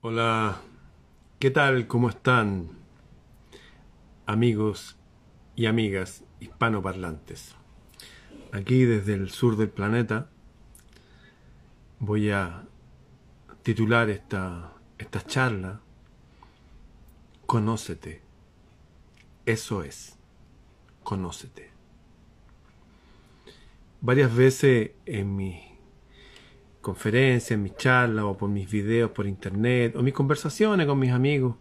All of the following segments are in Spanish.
Hola, ¿qué tal? ¿Cómo están amigos y amigas hispanoparlantes? Aquí desde el sur del planeta voy a titular esta, esta charla Conócete. Eso es, conócete. Varias veces en mi conferencias, en mis charlas o por mis videos por internet o mis conversaciones con mis amigos.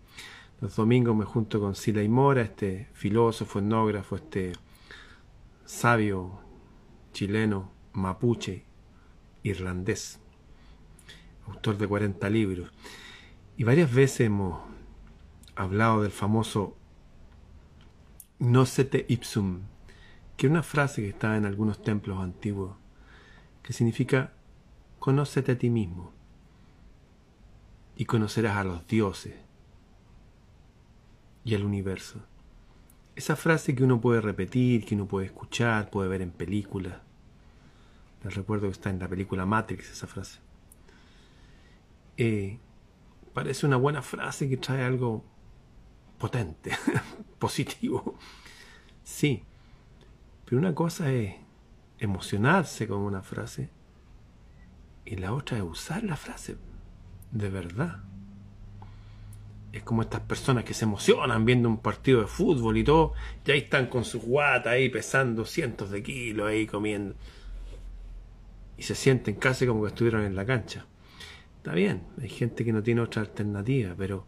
Los domingos me junto con Sila y Mora, este filósofo, etnógrafo, este sabio chileno, mapuche, irlandés, autor de 40 libros. Y varias veces hemos hablado del famoso Nocete ipsum, que es una frase que está en algunos templos antiguos, que significa Conócete a ti mismo y conocerás a los dioses y al universo. Esa frase que uno puede repetir, que uno puede escuchar, puede ver en películas. Les recuerdo que está en la película Matrix esa frase. Eh, parece una buena frase que trae algo potente, positivo. Sí, pero una cosa es emocionarse con una frase y la otra es usar la frase de verdad. Es como estas personas que se emocionan viendo un partido de fútbol y todo, y ahí están con su guata ahí pesando cientos de kilos ahí comiendo. Y se sienten casi como que estuvieron en la cancha. Está bien, hay gente que no tiene otra alternativa, pero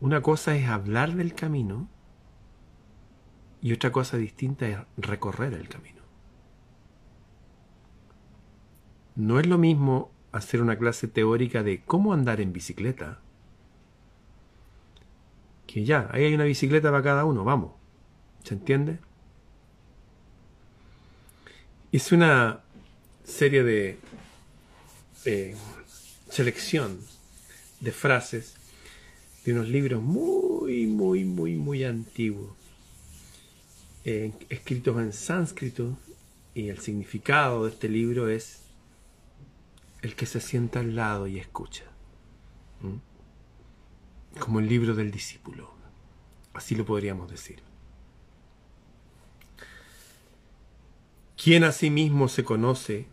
una cosa es hablar del camino y otra cosa distinta es recorrer el camino. No es lo mismo hacer una clase teórica de cómo andar en bicicleta. Que ya, ahí hay una bicicleta para cada uno, vamos. ¿Se entiende? Hice una serie de selección de frases de unos libros muy, muy, muy, muy antiguos, eh, escritos en sánscrito, y el significado de este libro es el que se sienta al lado y escucha. Como el libro del discípulo. Así lo podríamos decir. Quien a sí mismo se conoce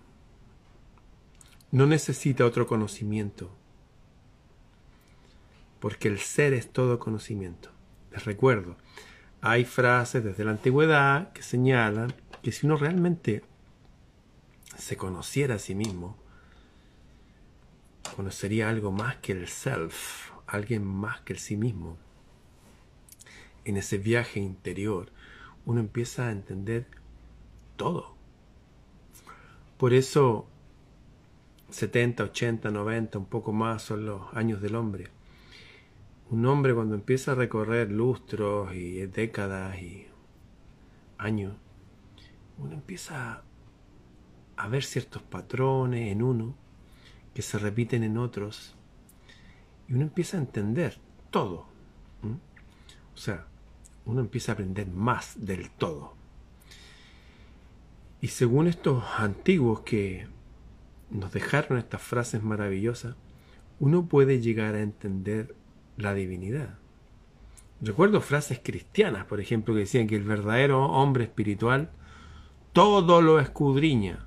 no necesita otro conocimiento, porque el ser es todo conocimiento. Les recuerdo, hay frases desde la antigüedad que señalan que si uno realmente se conociera a sí mismo, conocería algo más que el self, alguien más que el sí mismo. En ese viaje interior uno empieza a entender todo. Por eso 70, 80, 90, un poco más son los años del hombre. Un hombre cuando empieza a recorrer lustros y décadas y años, uno empieza a ver ciertos patrones en uno que se repiten en otros, y uno empieza a entender todo. O sea, uno empieza a aprender más del todo. Y según estos antiguos que nos dejaron estas frases maravillosas, uno puede llegar a entender la divinidad. Recuerdo frases cristianas, por ejemplo, que decían que el verdadero hombre espiritual todo lo escudriña,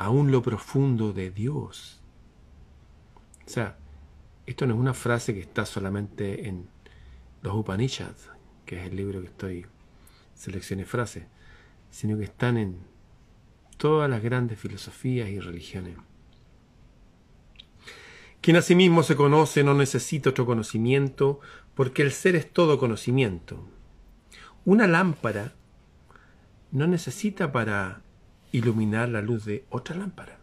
aún lo profundo de Dios. O sea, esto no es una frase que está solamente en los Upanishads, que es el libro que estoy seleccioné frases, sino que están en todas las grandes filosofías y religiones. Quien a sí mismo se conoce no necesita otro conocimiento, porque el ser es todo conocimiento. Una lámpara no necesita para iluminar la luz de otra lámpara.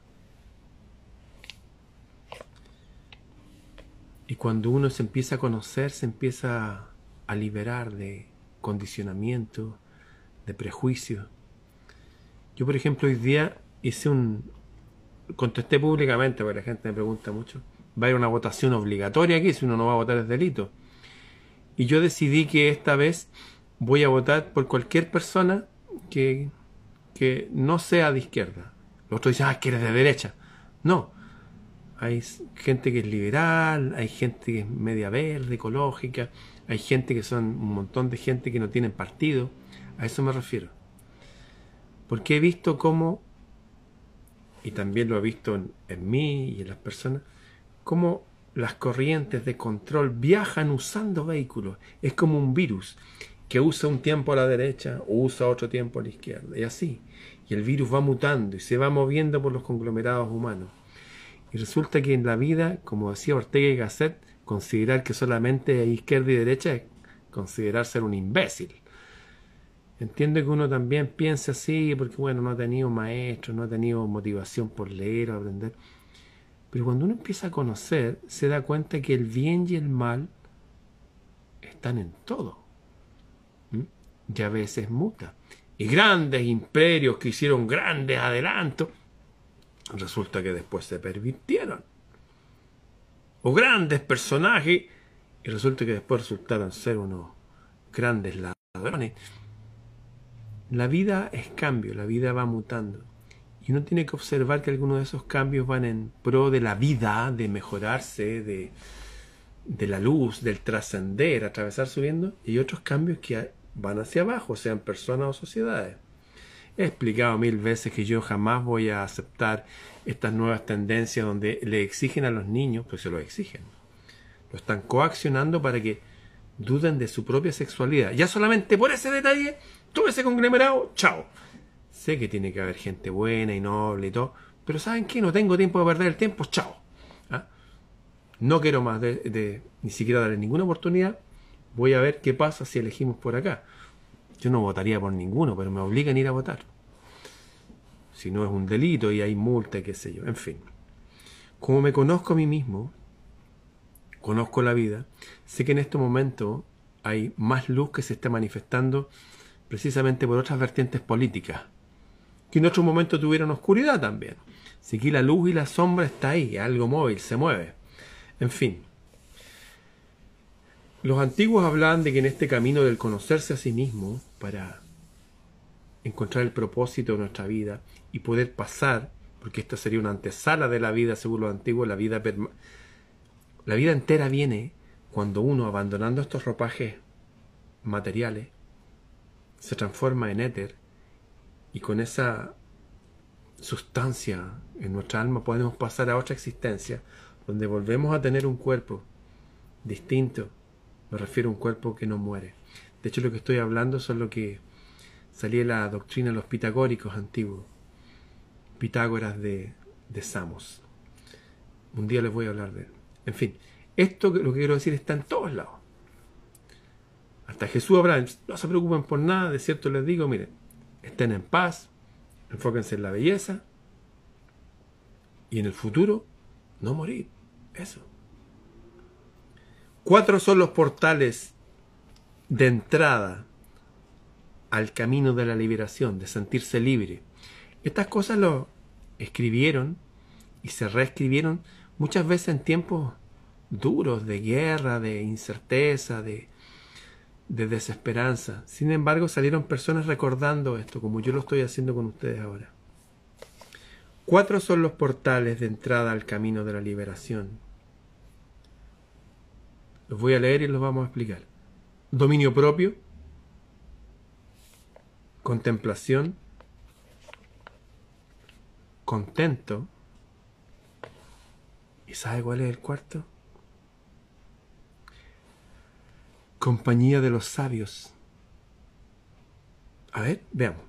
Y cuando uno se empieza a conocer, se empieza a liberar de condicionamiento, de prejuicio. Yo, por ejemplo, hoy día hice un... Contesté públicamente, porque la gente me pregunta mucho. Va a haber una votación obligatoria aquí, si uno no va a votar es delito. Y yo decidí que esta vez voy a votar por cualquier persona que que no sea de izquierda. Los otros dicen, ah, que eres de derecha. No. Hay gente que es liberal, hay gente que es media verde, ecológica, hay gente que son un montón de gente que no tienen partido. A eso me refiero. Porque he visto cómo, y también lo he visto en, en mí y en las personas, cómo las corrientes de control viajan usando vehículos. Es como un virus que usa un tiempo a la derecha, usa otro tiempo a la izquierda, y así. Y el virus va mutando y se va moviendo por los conglomerados humanos. Y resulta que en la vida, como decía Ortega y Gasset, considerar que solamente hay izquierda y derecha es considerar ser un imbécil. Entiendo que uno también piensa así, porque bueno, no ha tenido maestro, no ha tenido motivación por leer o aprender. Pero cuando uno empieza a conocer, se da cuenta que el bien y el mal están en todo. Y a veces muta. Y grandes imperios que hicieron grandes adelantos, resulta que después se pervirtieron. O grandes personajes, y resulta que después resultaron ser unos grandes ladrones. La vida es cambio, la vida va mutando. Y uno tiene que observar que algunos de esos cambios van en pro de la vida, de mejorarse, de, de la luz, del trascender, atravesar subiendo, y otros cambios que van hacia abajo, sean personas o sociedades. He explicado mil veces que yo jamás voy a aceptar estas nuevas tendencias donde le exigen a los niños, pues se lo exigen. Lo están coaccionando para que duden de su propia sexualidad. Ya solamente por ese detalle, todo ese conglomerado, chao. Sé que tiene que haber gente buena y noble y todo, pero ¿saben qué? No tengo tiempo de perder el tiempo, chao. ¿Ah? No quiero más de, ni siquiera darle ninguna oportunidad. Voy a ver qué pasa si elegimos por acá. Yo no votaría por ninguno, pero me obligan a ir a votar. Si no es un delito y hay multa, qué sé yo. En fin. Como me conozco a mí mismo, conozco la vida, sé que en este momento hay más luz que se está manifestando precisamente por otras vertientes políticas, que en otro momento tuvieron oscuridad también. Así que la luz y la sombra está ahí, algo móvil, se mueve. En fin, los antiguos hablaban de que en este camino del conocerse a sí mismo, para encontrar el propósito de nuestra vida y poder pasar, porque esta sería una antesala de la vida según los antiguos, la vida, la vida entera viene cuando uno, abandonando estos ropajes materiales, se transforma en éter y con esa sustancia en nuestra alma podemos pasar a otra existencia donde volvemos a tener un cuerpo distinto me refiero a un cuerpo que no muere. De hecho, lo que estoy hablando son lo que salía la doctrina de los pitagóricos antiguos, Pitágoras de, de Samos. Un día les voy a hablar de él. En fin, esto lo que quiero decir está en todos lados. Hasta Jesús Abraham, no se preocupen por nada, de cierto les digo, miren, estén en paz, enfóquense en la belleza y en el futuro no morir. Eso. Cuatro son los portales de entrada al camino de la liberación, de sentirse libre. Estas cosas lo escribieron y se reescribieron muchas veces en tiempos duros de guerra, de incerteza, de, de desesperanza. Sin embargo, salieron personas recordando esto, como yo lo estoy haciendo con ustedes ahora. Cuatro son los portales de entrada al camino de la liberación. Los voy a leer y los vamos a explicar. Dominio propio, contemplación, contento. ¿Y sabe cuál es el cuarto? Compañía de los sabios. A ver, veamos.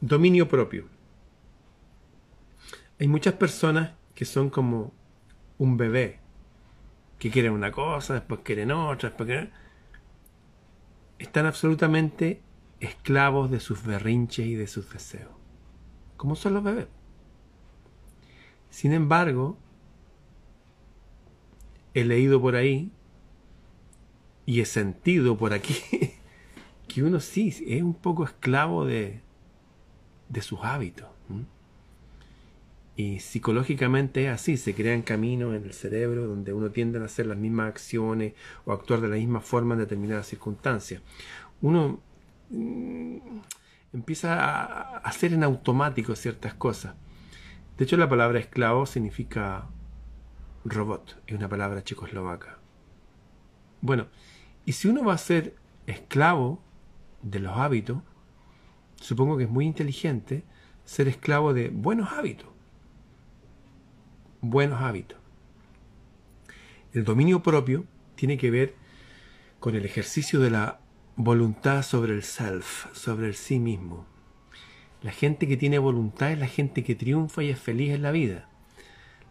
Dominio propio. Hay muchas personas que son como un bebé que quieren una cosa, después quieren otra, después quieren... Están absolutamente esclavos de sus berrinches y de sus deseos, como son los bebés. Sin embargo, he leído por ahí y he sentido por aquí que uno sí es un poco esclavo de, de sus hábitos. Y psicológicamente es así, se crean caminos en el cerebro donde uno tiende a hacer las mismas acciones o actuar de la misma forma en determinadas circunstancias. Uno mm, empieza a hacer en automático ciertas cosas. De hecho, la palabra esclavo significa robot, es una palabra checoslovaca. Bueno, y si uno va a ser esclavo de los hábitos, supongo que es muy inteligente ser esclavo de buenos hábitos. Buenos hábitos. El dominio propio tiene que ver con el ejercicio de la voluntad sobre el self, sobre el sí mismo. La gente que tiene voluntad es la gente que triunfa y es feliz en la vida.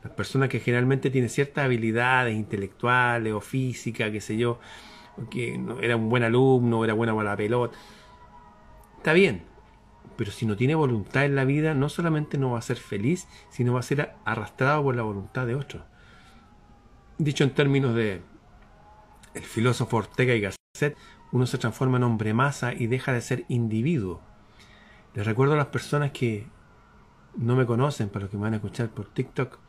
Las personas que generalmente tienen ciertas habilidades intelectuales o físicas, qué sé yo, que era un buen alumno, era buena para la pelota, está bien. Pero si no tiene voluntad en la vida, no solamente no va a ser feliz, sino va a ser arrastrado por la voluntad de otros. Dicho en términos de el filósofo Ortega y Gasset, uno se transforma en hombre masa y deja de ser individuo. Les recuerdo a las personas que no me conocen, para los que me van a escuchar por TikTok,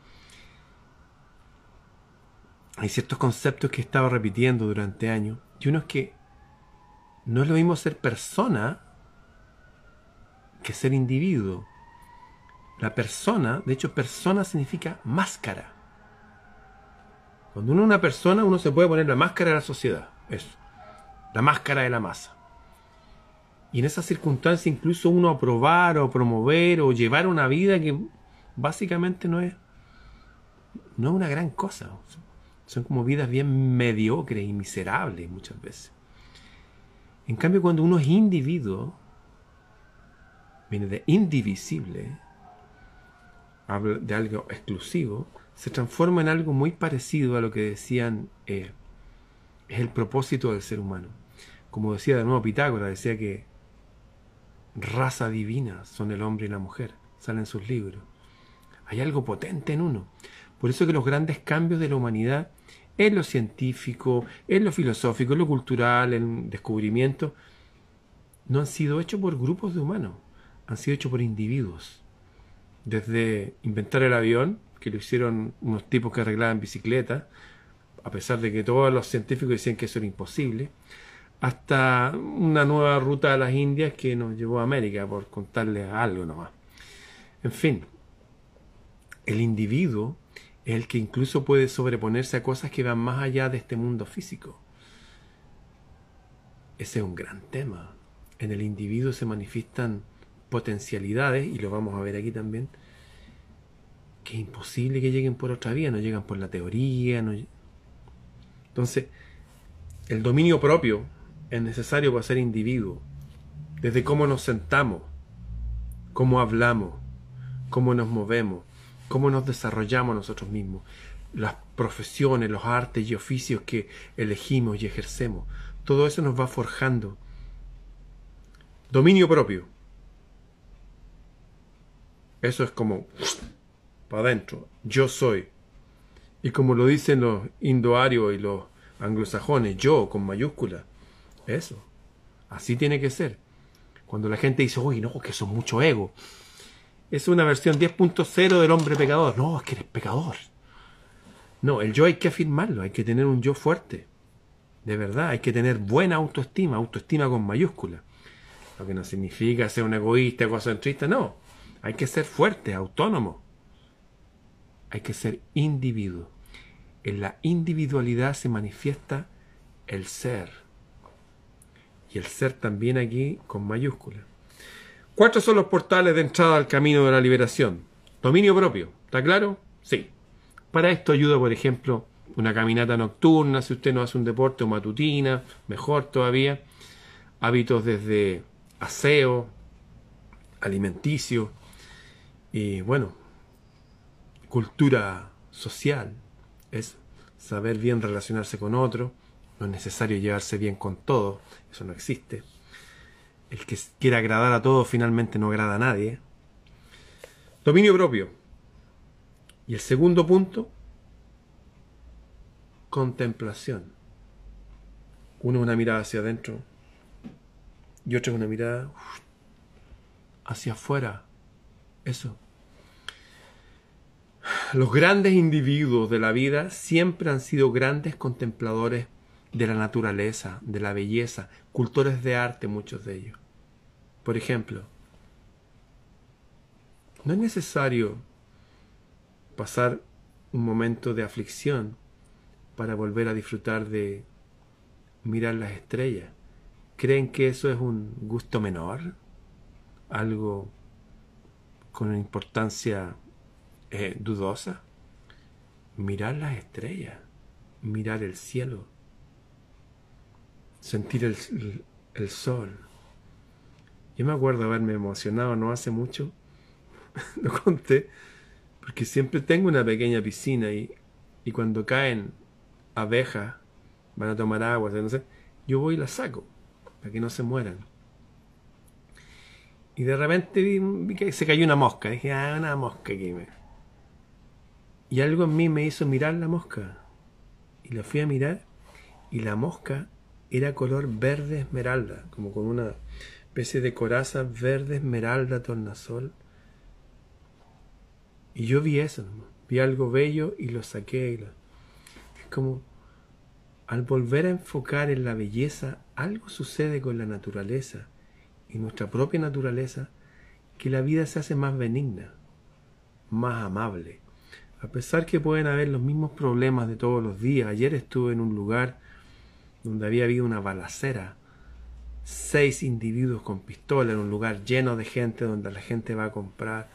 hay ciertos conceptos que he estado repitiendo durante años, y uno es que no es lo mismo ser persona que ser individuo. La persona, de hecho, persona significa máscara. Cuando uno es una persona, uno se puede poner la máscara de la sociedad. Eso. La máscara de la masa. Y en esas circunstancias incluso uno aprobar o promover o llevar una vida que básicamente no es, no es una gran cosa. Son como vidas bien mediocres y miserables muchas veces. En cambio, cuando uno es individuo, viene de indivisible, habla de algo exclusivo, se transforma en algo muy parecido a lo que decían eh, es el propósito del ser humano. Como decía de nuevo Pitágoras, decía que raza divina son el hombre y la mujer, salen sus libros. Hay algo potente en uno. Por eso que los grandes cambios de la humanidad en lo científico, en lo filosófico, en lo cultural, en descubrimiento, no han sido hechos por grupos de humanos, han sido hechos por individuos. Desde inventar el avión, que lo hicieron unos tipos que arreglaban bicicletas, a pesar de que todos los científicos decían que eso era imposible, hasta una nueva ruta a las Indias que nos llevó a América, por contarles algo nomás. En fin, el individuo es el que incluso puede sobreponerse a cosas que van más allá de este mundo físico. Ese es un gran tema. En el individuo se manifiestan potencialidades, y lo vamos a ver aquí también, que es imposible que lleguen por otra vía, no llegan por la teoría. No... Entonces, el dominio propio es necesario para ser individuo, desde cómo nos sentamos, cómo hablamos, cómo nos movemos, cómo nos desarrollamos nosotros mismos, las profesiones, los artes y oficios que elegimos y ejercemos. Todo eso nos va forjando. Dominio propio. Eso es como para adentro. Yo soy. Y como lo dicen los indoarios y los anglosajones, yo con mayúscula. Eso. Así tiene que ser. Cuando la gente dice, uy, no, que eso es mucho ego. Es una versión 10.0 del hombre pecador. No, es que eres pecador. No, el yo hay que afirmarlo, hay que tener un yo fuerte. De verdad, hay que tener buena autoestima, autoestima con mayúscula. Lo que no significa ser un egoísta, egocentrista, no. Hay que ser fuerte, autónomo hay que ser individuo. En la individualidad se manifiesta el ser. Y el ser también aquí con mayúscula. Cuatro son los portales de entrada al camino de la liberación. Dominio propio, ¿está claro? Sí. Para esto ayuda, por ejemplo, una caminata nocturna, si usted no hace un deporte o matutina, mejor todavía. Hábitos desde aseo, alimenticio y bueno, cultura social, es saber bien relacionarse con otro, no es necesario llevarse bien con todo, eso no existe. El que quiera agradar a todos finalmente no agrada a nadie. Dominio propio. Y el segundo punto, contemplación. Uno una mirada hacia adentro y otra una mirada hacia afuera. Eso, los grandes individuos de la vida siempre han sido grandes contempladores de la naturaleza, de la belleza, cultores de arte muchos de ellos. Por ejemplo, no es necesario pasar un momento de aflicción para volver a disfrutar de mirar las estrellas. ¿Creen que eso es un gusto menor? ¿Algo con una importancia eh, dudosa? Mirar las estrellas, mirar el cielo, sentir el, el sol. Yo me acuerdo haberme emocionado no hace mucho, lo conté, porque siempre tengo una pequeña piscina y, y cuando caen abejas, van a tomar agua, no sé, yo voy y las saco, para que no se mueran. Y de repente vi, que se cayó una mosca, dije, ah, una mosca aquí. Y algo en mí me hizo mirar la mosca. Y la fui a mirar y la mosca era color verde esmeralda, como con una especie de coraza verde esmeralda tornasol. Y yo vi eso, vi algo bello y lo saqué. Es como al volver a enfocar en la belleza, algo sucede con la naturaleza y nuestra propia naturaleza que la vida se hace más benigna, más amable. A pesar que pueden haber los mismos problemas de todos los días. Ayer estuve en un lugar donde había habido una balacera, seis individuos con pistola en un lugar lleno de gente donde la gente va a comprar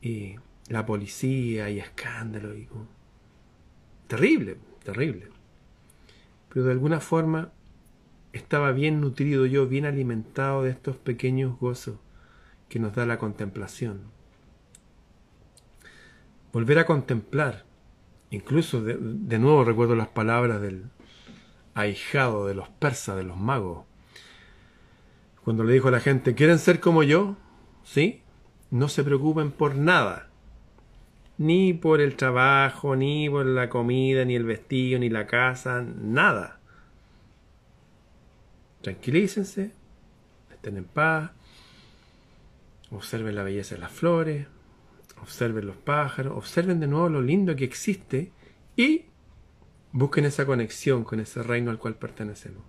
y la policía y escándalo y terrible, terrible. Pero de alguna forma estaba bien nutrido yo, bien alimentado de estos pequeños gozos que nos da la contemplación. Volver a contemplar, incluso de, de nuevo recuerdo las palabras del ahijado de los persas, de los magos, cuando le dijo a la gente, ¿quieren ser como yo? ¿Sí? No se preocupen por nada, ni por el trabajo, ni por la comida, ni el vestido, ni la casa, nada. Tranquilícense, estén en paz, observen la belleza de las flores, observen los pájaros, observen de nuevo lo lindo que existe y busquen esa conexión con ese reino al cual pertenecemos.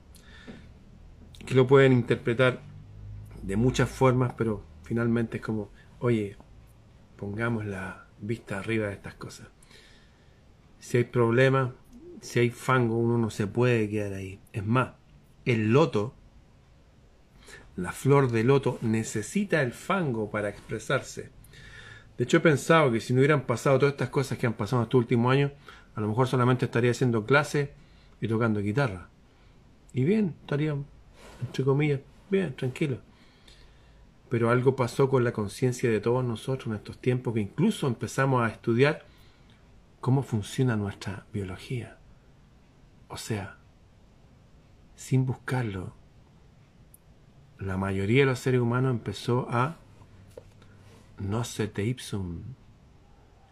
Que lo pueden interpretar de muchas formas, pero finalmente es como, oye, pongamos la vista arriba de estas cosas. Si hay problemas, si hay fango, uno no se puede quedar ahí. Es más, el loto, la flor de loto, necesita el fango para expresarse. De hecho, he pensado que si no hubieran pasado todas estas cosas que han pasado en estos últimos años, a lo mejor solamente estaría haciendo clase y tocando guitarra. Y bien, estaría, entre comillas, bien, tranquilo. Pero algo pasó con la conciencia de todos nosotros en estos tiempos que incluso empezamos a estudiar cómo funciona nuestra biología. O sea, sin buscarlo, la mayoría de los seres humanos empezó a nocete ipsum,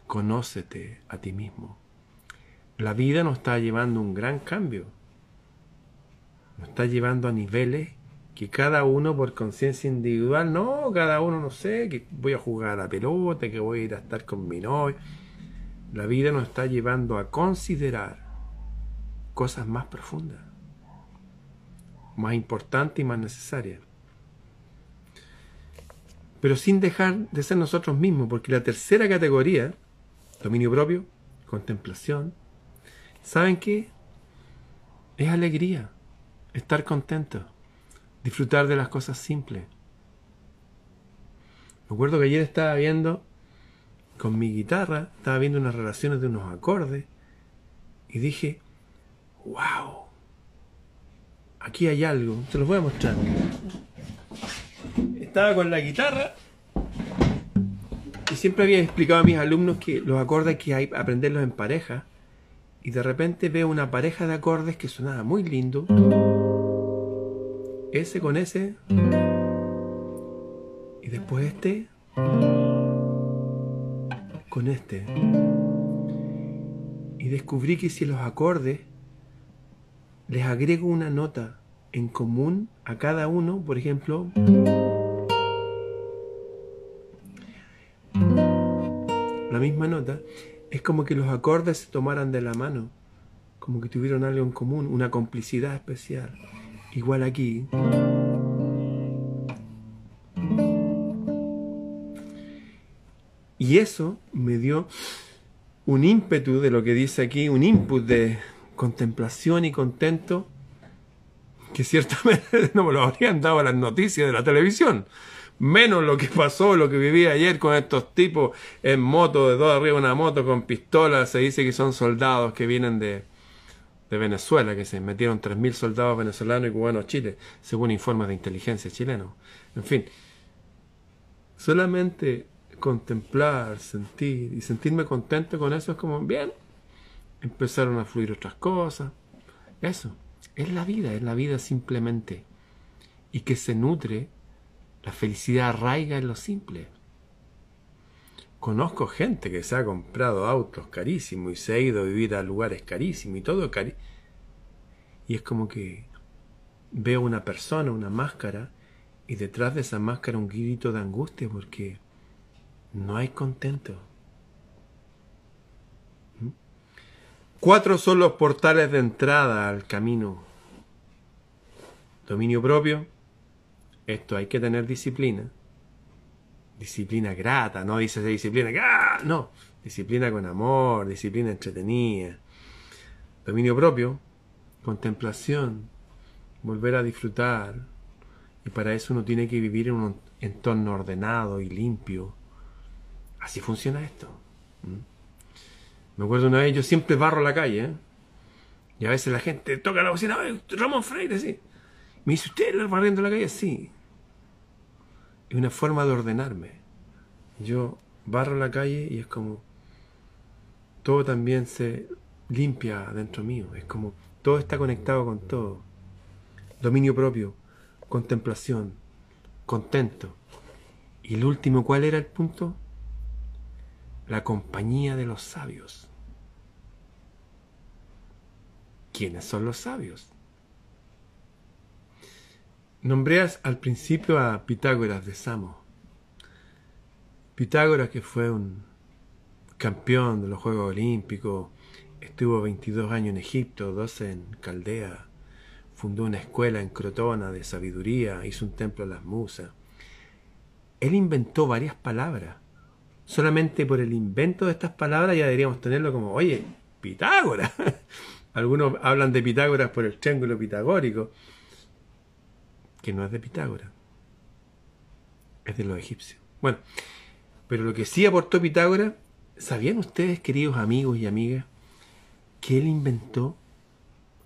conócete a ti mismo. La vida nos está llevando un gran cambio. Nos está llevando a niveles que cada uno por conciencia individual, no, cada uno no sé, que voy a jugar a la pelota, que voy a ir a estar con mi novio. La vida nos está llevando a considerar cosas más profundas, más importantes y más necesarias. Pero sin dejar de ser nosotros mismos, porque la tercera categoría, dominio propio, contemplación, ¿Saben qué? Es alegría, estar contento, disfrutar de las cosas simples. Me acuerdo que ayer estaba viendo con mi guitarra, estaba viendo unas relaciones de unos acordes y dije, wow, aquí hay algo, te los voy a mostrar. Estaba con la guitarra y siempre había explicado a mis alumnos que los acordes que hay aprenderlos en pareja y de repente veo una pareja de acordes que sonaba muy lindo. Ese con ese. Y después este. Con este. Y descubrí que si los acordes les agrego una nota en común a cada uno, por ejemplo, la misma nota, es como que los acordes se tomaran de la mano, como que tuvieron algo en común, una complicidad especial. Igual aquí. Y eso me dio un ímpetu de lo que dice aquí, un input de contemplación y contento, que ciertamente no me lo habrían dado las noticias de la televisión. Menos lo que pasó, lo que viví ayer con estos tipos en moto, de dos arriba una moto con pistolas. Se dice que son soldados que vienen de, de Venezuela, que se metieron 3.000 soldados venezolanos y cubanos a Chile, según informes de inteligencia chileno. En fin, solamente contemplar, sentir y sentirme contento con eso es como, bien, empezaron a fluir otras cosas. Eso, es la vida, es la vida simplemente. Y que se nutre, la felicidad arraiga en lo simple. Conozco gente que se ha comprado autos carísimos y se ha ido a vivir a lugares carísimos y todo carísimo. Y es como que veo una persona, una máscara, y detrás de esa máscara un grito de angustia porque no hay contento. Cuatro son los portales de entrada al camino. Dominio propio. Esto hay que tener disciplina. Disciplina grata, no dice disciplina, ¡ah! no, disciplina con amor, disciplina entretenida. Dominio propio, contemplación, volver a disfrutar. Y para eso uno tiene que vivir en un entorno ordenado y limpio. Así funciona esto. Me acuerdo una vez, yo siempre barro la calle. ¿eh? Y a veces la gente toca la bocina, Ramón Freire, sí. Me dice, ¿usted barriendo la calle? Sí. Es una forma de ordenarme. Yo barro la calle y es como todo también se limpia dentro mío. Es como todo está conectado con todo. Dominio propio, contemplación, contento. Y el último, ¿cuál era el punto? La compañía de los sabios. ¿Quiénes son los sabios? Nombré al principio a Pitágoras de Samos. Pitágoras que fue un campeón de los Juegos Olímpicos, Estuvo 22 años en Egipto, 12 en Caldea. Fundó una escuela en Crotona de sabiduría, hizo un templo a las musas. Él inventó varias palabras. Solamente por el invento de estas palabras ya deberíamos tenerlo como, oye, Pitágoras. Algunos hablan de Pitágoras por el triángulo pitagórico, que no es de Pitágoras, es de los egipcios. Bueno, pero lo que sí aportó Pitágoras, ¿sabían ustedes, queridos amigos y amigas, que él inventó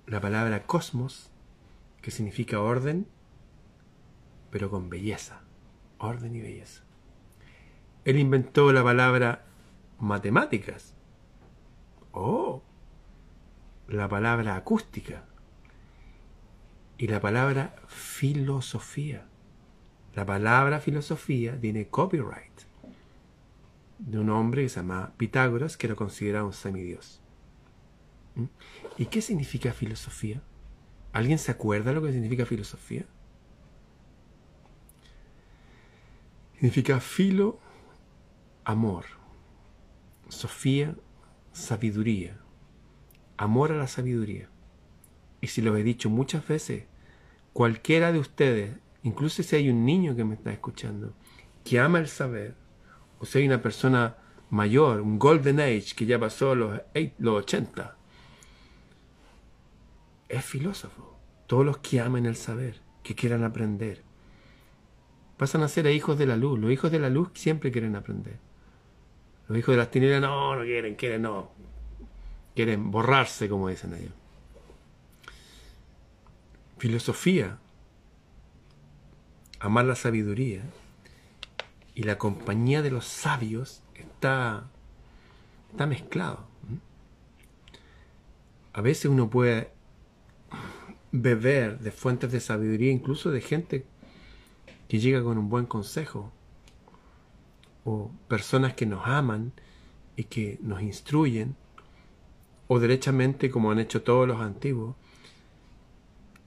la palabra cosmos, que significa orden, pero con belleza, orden y belleza. Él inventó la palabra matemáticas, oh, la palabra acústica y la palabra filosofía. La palabra filosofía tiene copyright de un hombre que se llama Pitágoras, que era considerado un semidios. ¿Y qué significa filosofía? ¿Alguien se acuerda lo que significa filosofía? Significa filo, amor. Sofía, sabiduría. Amor a la sabiduría. Y si lo he dicho muchas veces, cualquiera de ustedes, incluso si hay un niño que me está escuchando, que ama el saber, o si hay una persona mayor, un golden age que ya pasó los, los 80, es filósofo. Todos los que amen el saber, que quieran aprender, pasan a ser hijos de la luz. Los hijos de la luz siempre quieren aprender. Los hijos de las tinieblas no, no quieren, quieren, no. Quieren borrarse, como dicen ellos. Filosofía, amar la sabiduría y la compañía de los sabios está, está mezclado. A veces uno puede beber de fuentes de sabiduría, incluso de gente que llega con un buen consejo, o personas que nos aman y que nos instruyen, o derechamente, como han hecho todos los antiguos,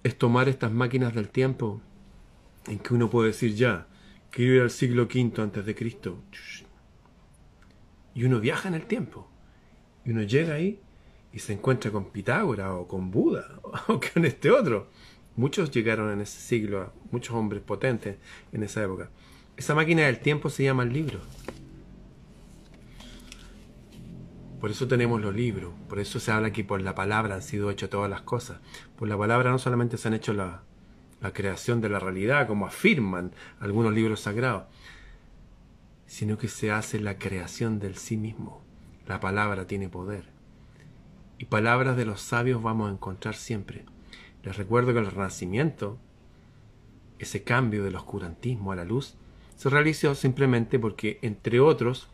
es tomar estas máquinas del tiempo en que uno puede decir ya, quiero ir al siglo V antes de Cristo. Y uno viaja en el tiempo. Y uno llega ahí y se encuentra con Pitágoras o con Buda o con este otro. Muchos llegaron en ese siglo, muchos hombres potentes en esa época. Esa máquina del tiempo se llama el libro. Por eso tenemos los libros, por eso se habla que por la palabra han sido hechas todas las cosas. Por la palabra no solamente se han hecho la, la creación de la realidad, como afirman algunos libros sagrados, sino que se hace la creación del sí mismo. La palabra tiene poder. Y palabras de los sabios vamos a encontrar siempre. Les recuerdo que el renacimiento, ese cambio del oscurantismo a la luz, se realizó simplemente porque, entre otros,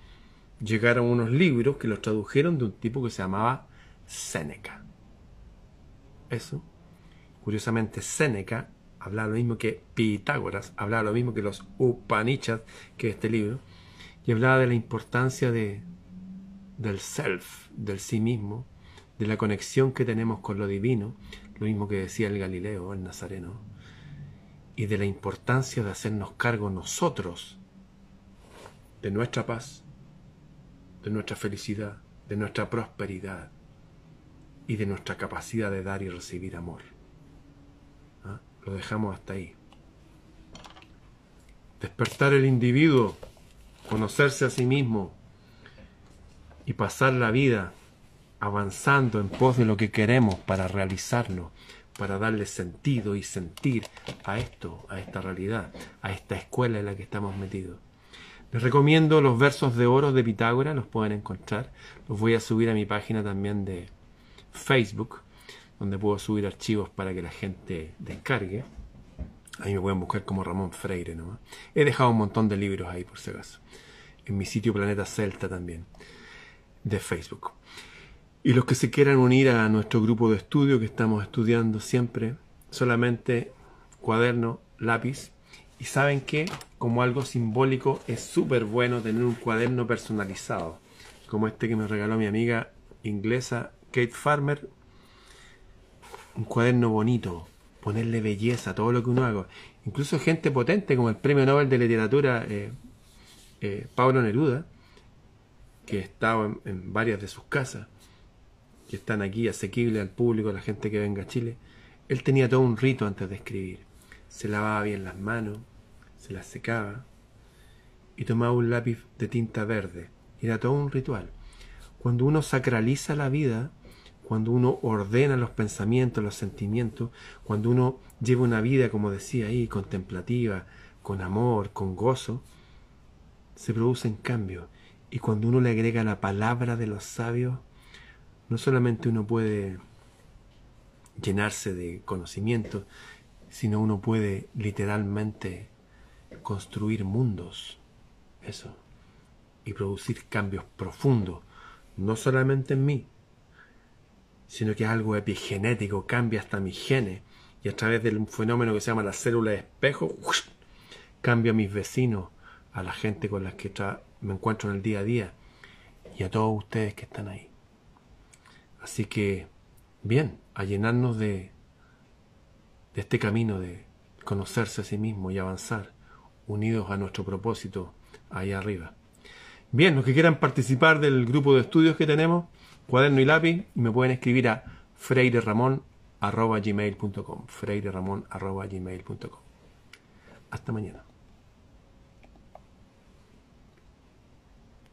llegaron unos libros que los tradujeron de un tipo que se llamaba Séneca. Eso. Curiosamente, Séneca hablaba lo mismo que Pitágoras, hablaba lo mismo que los Upanishads, que este libro, y hablaba de la importancia de, del self, del sí mismo, de la conexión que tenemos con lo divino, lo mismo que decía el Galileo, el Nazareno, y de la importancia de hacernos cargo nosotros de nuestra paz, de nuestra felicidad, de nuestra prosperidad y de nuestra capacidad de dar y recibir amor. ¿Ah? Lo dejamos hasta ahí. Despertar el individuo, conocerse a sí mismo y pasar la vida avanzando en pos de lo que queremos para realizarlo, para darle sentido y sentir a esto, a esta realidad, a esta escuela en la que estamos metidos. Les recomiendo los versos de oro de Pitágoras, los pueden encontrar. Los voy a subir a mi página también de Facebook, donde puedo subir archivos para que la gente descargue. Ahí me pueden buscar como Ramón Freire ¿no? He dejado un montón de libros ahí por si acaso. En mi sitio Planeta Celta también, de Facebook. Y los que se quieran unir a nuestro grupo de estudio que estamos estudiando siempre, solamente cuaderno, lápiz y saben que, como algo simbólico, es súper bueno tener un cuaderno personalizado, como este que me regaló mi amiga inglesa Kate Farmer. Un cuaderno bonito, ponerle belleza a todo lo que uno haga. Incluso gente potente como el Premio Nobel de Literatura eh, eh, Pablo Neruda, que estaba en, en varias de sus casas, que están aquí asequibles al público, a la gente que venga a Chile. Él tenía todo un rito antes de escribir se lavaba bien las manos, se las secaba y tomaba un lápiz de tinta verde. Era todo un ritual. Cuando uno sacraliza la vida, cuando uno ordena los pensamientos, los sentimientos, cuando uno lleva una vida, como decía ahí, contemplativa, con amor, con gozo, se producen cambios. Y cuando uno le agrega la palabra de los sabios, no solamente uno puede llenarse de conocimiento, sino uno puede literalmente construir mundos, eso, y producir cambios profundos, no solamente en mí, sino que es algo epigenético, cambia hasta mis genes, y a través del fenómeno que se llama la célula de espejo, cambio a mis vecinos, a la gente con la que me encuentro en el día a día, y a todos ustedes que están ahí. Así que, bien, a llenarnos de de este camino de conocerse a sí mismo y avanzar unidos a nuestro propósito ahí arriba. Bien, los que quieran participar del grupo de estudios que tenemos, cuaderno y lápiz, me pueden escribir a freireramon.gmail.com freireramon.gmail.com Hasta mañana.